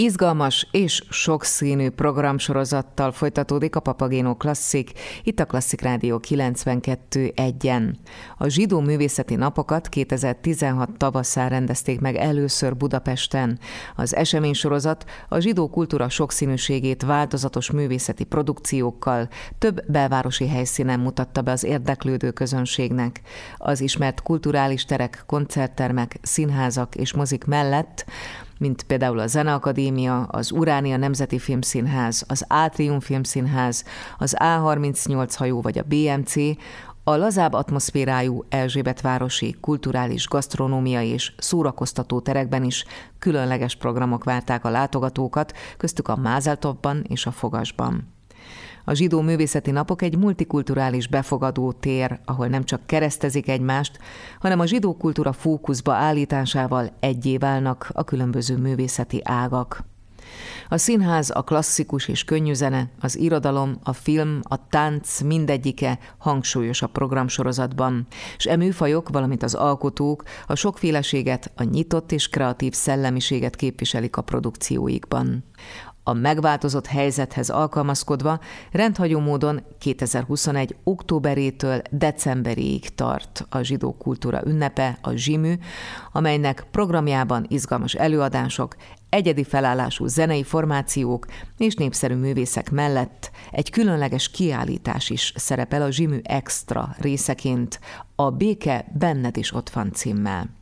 Izgalmas és sokszínű programsorozattal folytatódik a Papagéno Klasszik, itt a Klasszik Rádió 92.1-en. A zsidó művészeti napokat 2016 tavaszán rendezték meg először Budapesten. Az eseménysorozat a zsidó kultúra sokszínűségét változatos művészeti produkciókkal több belvárosi helyszínen mutatta be az érdeklődő közönségnek. Az ismert kulturális terek, koncerttermek, színházak és mozik mellett mint például a Zeneakadémia, az Uránia Nemzeti Filmszínház, az Átrium Filmszínház, az A38 hajó vagy a BMC, a lazább atmoszférájú Erzsébetvárosi kulturális, gasztronómiai és szórakoztató terekben is különleges programok várták a látogatókat, köztük a Mázeltopban és a Fogasban. A zsidó művészeti napok egy multikulturális befogadó tér, ahol nem csak keresztezik egymást, hanem a zsidó kultúra fókuszba állításával egyé válnak a különböző művészeti ágak. A színház, a klasszikus és könnyű zene, az irodalom, a film, a tánc mindegyike hangsúlyos a programsorozatban, és e műfajok, valamint az alkotók a sokféleséget, a nyitott és kreatív szellemiséget képviselik a produkcióikban a megváltozott helyzethez alkalmazkodva rendhagyó módon 2021. októberétől decemberéig tart a zsidó kultúra ünnepe, a zsimű, amelynek programjában izgalmas előadások, egyedi felállású zenei formációk és népszerű művészek mellett egy különleges kiállítás is szerepel a zsimű extra részeként, a Béke benned is ott van címmel.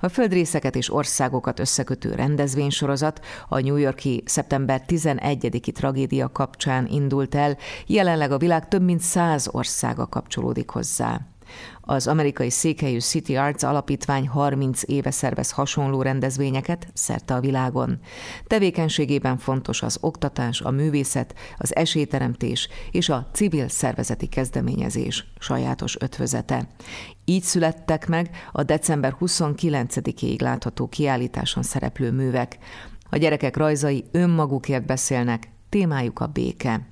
A földrészeket és országokat összekötő rendezvénysorozat a New Yorki szeptember 11-i tragédia kapcsán indult el, jelenleg a világ több mint száz országa kapcsolódik hozzá. Az amerikai székhelyű City Arts Alapítvány 30 éve szervez hasonló rendezvényeket szerte a világon. Tevékenységében fontos az oktatás, a művészet, az esélyteremtés és a civil szervezeti kezdeményezés sajátos ötvözete. Így születtek meg a december 29-ig látható kiállításon szereplő művek. A gyerekek rajzai önmagukért beszélnek, témájuk a béke.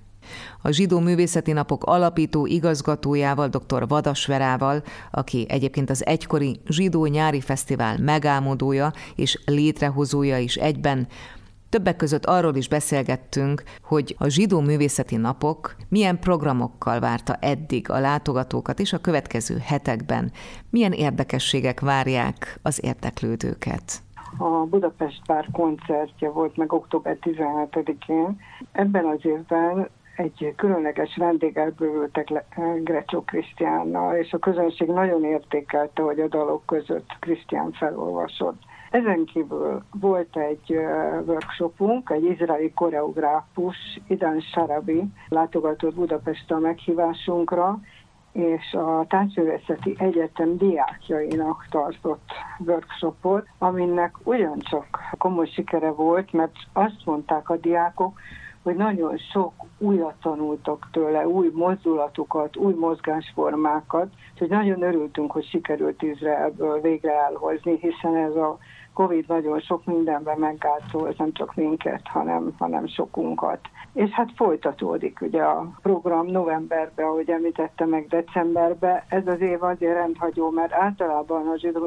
A Zsidó Művészeti Napok alapító igazgatójával, dr. Vadasverával, aki egyébként az egykori Zsidó Nyári Fesztivál megálmodója és létrehozója is egyben, Többek között arról is beszélgettünk, hogy a zsidó művészeti napok milyen programokkal várta eddig a látogatókat, és a következő hetekben milyen érdekességek várják az érdeklődőket a Budapest Bár koncertje volt meg október 17-én. Ebben az évben egy különleges vendéggel bővültek le Grecsó Krisztiánnal, és a közönség nagyon értékelte, hogy a dalok között Krisztián felolvasott. Ezen kívül volt egy workshopunk, egy izraeli koreográfus, Idan Sarabi látogatott Budapest a meghívásunkra, és a Táncművészeti Egyetem diákjainak tartott workshopot, aminek ugyancsak komoly sikere volt, mert azt mondták a diákok, hogy nagyon sok újat tanultak tőle, új mozdulatokat, új mozgásformákat, hogy nagyon örültünk, hogy sikerült Izraelből végre elhozni, hiszen ez a Covid nagyon sok mindenben meggátolt, nem csak minket, hanem, hanem sokunkat. És hát folytatódik ugye a program novemberben, ahogy említette meg decemberben. Ez az év azért rendhagyó, mert általában a zsidó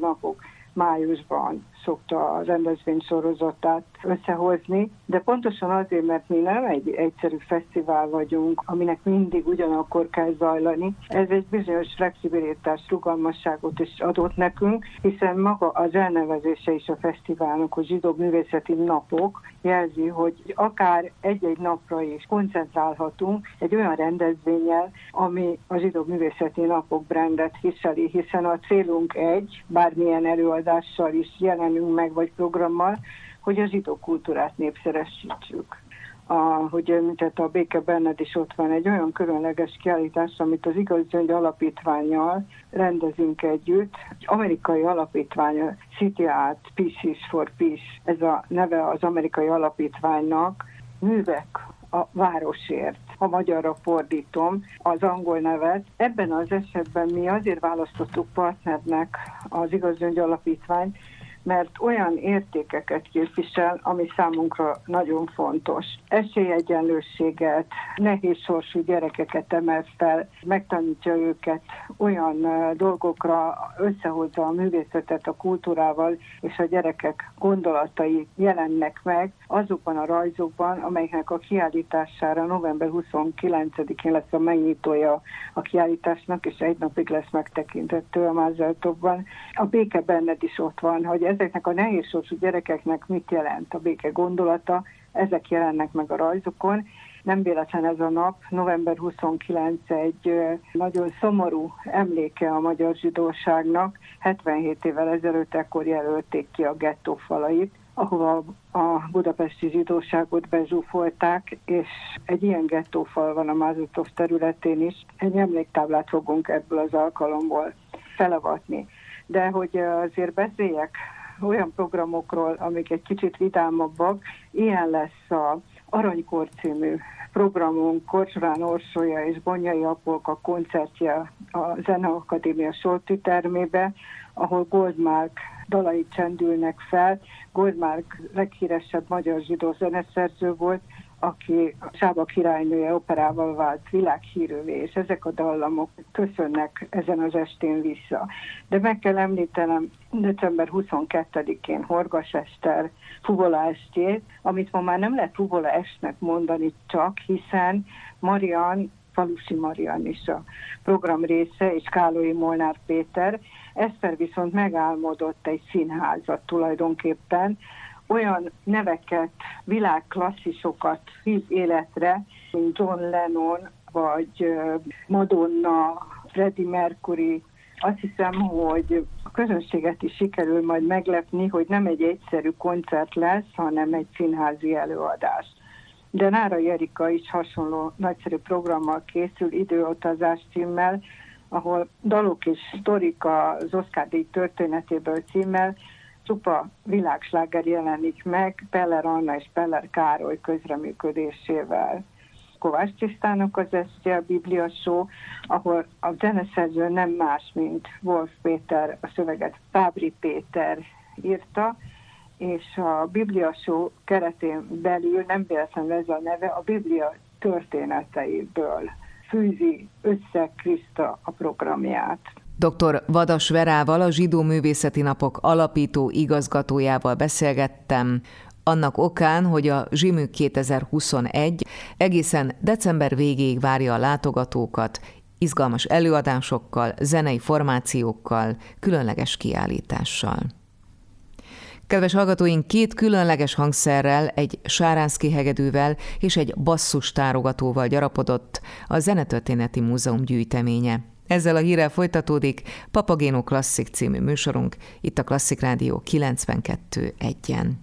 napok májusban szokta a rendezvény sorozatát összehozni, de pontosan azért, mert mi nem egy egyszerű fesztivál vagyunk, aminek mindig ugyanakkor kell zajlani. Ez egy bizonyos flexibilitás, rugalmasságot is adott nekünk, hiszen maga az elnevezése is a fesztiválnak, a zsidó művészeti napok jelzi, hogy akár egy-egy napra is koncentrálhatunk egy olyan rendezvényel, ami a zsidó művészeti napok brandet viseli, hiszen a célunk egy, bármilyen előadással is jelen jelenünk meg, vagy programmal, hogy a zsidó kultúrát népszeresítsük. A, hogy említette, a Béke Benned is ott van egy olyan különleges kiállítás, amit az Igaz Gyöngy Alapítványjal rendezünk együtt. Egy amerikai alapítvány, City Art Pieces for Peace, ez a neve az amerikai alapítványnak, művek a városért, ha magyarra fordítom az angol nevet. Ebben az esetben mi azért választottuk partnernek az Igaz Gyöngy Alapítványt, mert olyan értékeket képvisel, ami számunkra nagyon fontos. Esélyegyenlőséget, nehéz sorsú gyerekeket emel fel, megtanítja őket olyan dolgokra, összehozza a művészetet a kultúrával, és a gyerekek gondolatai jelennek meg azokban a rajzokban, amelyeknek a kiállítására november 29-én lesz a megnyitója a kiállításnak, és egy napig lesz megtekintető a Mázeltokban. A béke benned is ott van, hogy ezeknek a nehéz sorsú gyerekeknek mit jelent a béke gondolata, ezek jelennek meg a rajzokon. Nem véletlen ez a nap, november 29 egy nagyon szomorú emléke a magyar zsidóságnak. 77 évvel ezelőtt ekkor jelölték ki a gettó falait, ahova a budapesti zsidóságot bezsúfolták, és egy ilyen gettófal van a Mázutov területén is. Egy emléktáblát fogunk ebből az alkalomból felavatni. De hogy azért beszéljek olyan programokról, amik egy kicsit vidámabbak, ilyen lesz a Aranykor című programunk, Kocsrán Orsolya és Bonyai Apolka koncertje a Zeneakadémia Solti termébe, ahol Goldmark dalai csendülnek fel. Goldmark leghíresebb magyar zsidó zeneszerző volt, aki Sába királynője operával vált világhírűvé, és ezek a dallamok köszönnek ezen az estén vissza. De meg kell említenem december 22-én Horgas Ester fuvola estjét, amit ma már nem lehet fuvola estnek mondani csak, hiszen Marian Falusi Marian is a program része, és Kálói Molnár Péter. Eszter viszont megálmodott egy színházat tulajdonképpen, olyan neveket, világklasszisokat hív életre, mint John Lennon, vagy Madonna, Freddie Mercury. Azt hiszem, hogy a közönséget is sikerül majd meglepni, hogy nem egy egyszerű koncert lesz, hanem egy színházi előadás. De Nára Jerika is hasonló nagyszerű programmal készül, Időutazás címmel, ahol dalok és sztorik az Oscar díj történetéből címmel csupa világsláger jelenik meg Peller Anna és Peller Károly közreműködésével. Kovács Tisztának az esztje a Biblia Show, ahol a zeneszerző nem más, mint Wolf Péter, a szöveget Fábri Péter írta, és a Biblia Show keretén belül nem véletlenül ez a neve, a Biblia történeteiből fűzi össze Kriszta a programját. Dr. Vadas Verával, a Zsidó Művészeti Napok alapító igazgatójával beszélgettem, annak okán, hogy a Zsimű 2021 egészen december végéig várja a látogatókat, izgalmas előadásokkal, zenei formációkkal, különleges kiállítással. Kedves hallgatóink, két különleges hangszerrel, egy sáránszki hegedűvel és egy basszus tárogatóval gyarapodott a Zenetörténeti Múzeum gyűjteménye. Ezzel a hírrel folytatódik Papagéno Klasszik című műsorunk, itt a Klasszik Rádió 92.1-en.